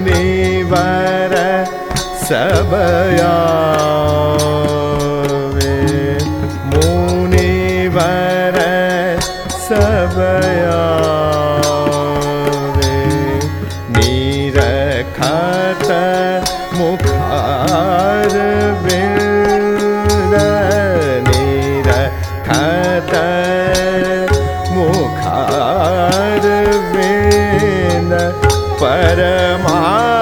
मुनिवर सबया मुनिवर सबया रे मुखार परमा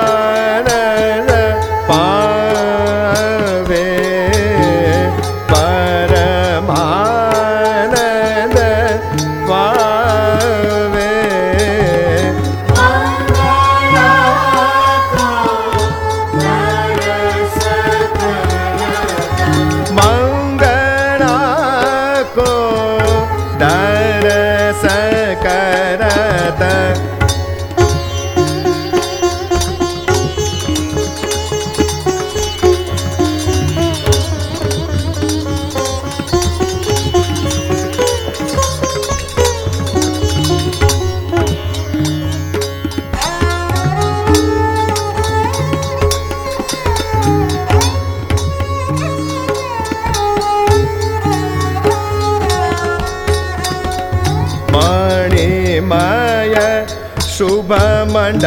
ಶುಭ ಮಂಡ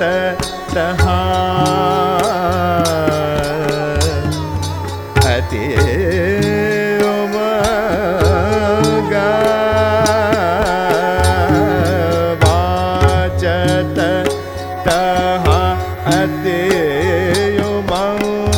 ततः। अति वाचत तः अति उम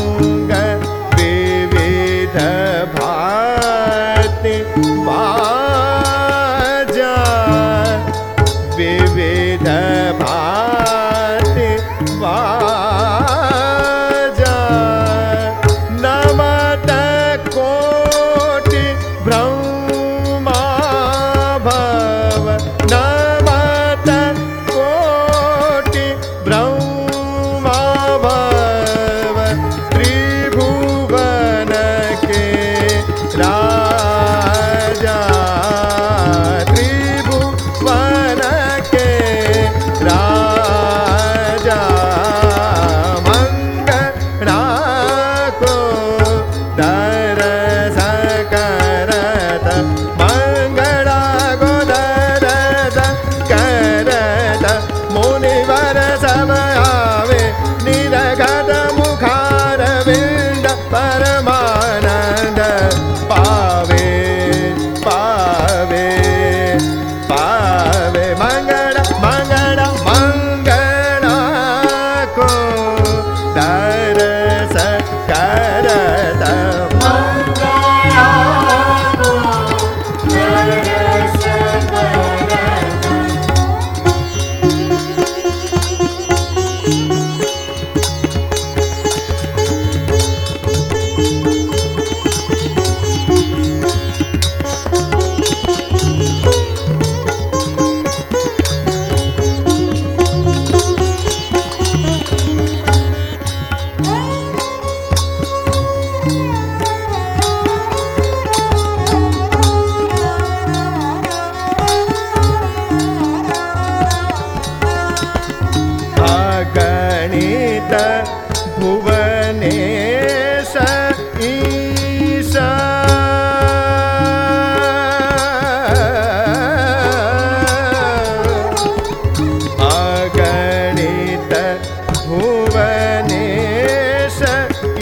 गणेश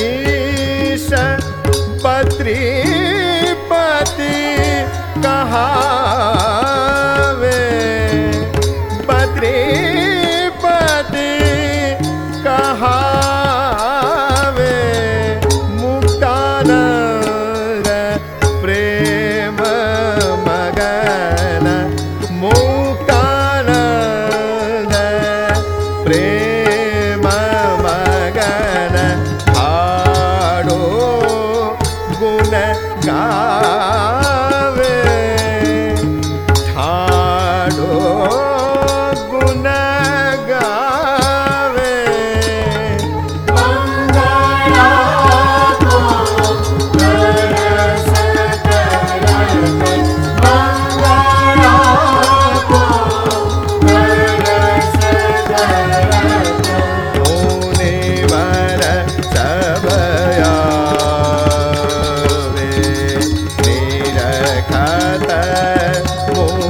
ईश ईस पत्रिपतिहा ਗੁਣ ਗਾ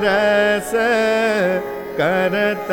दरस करत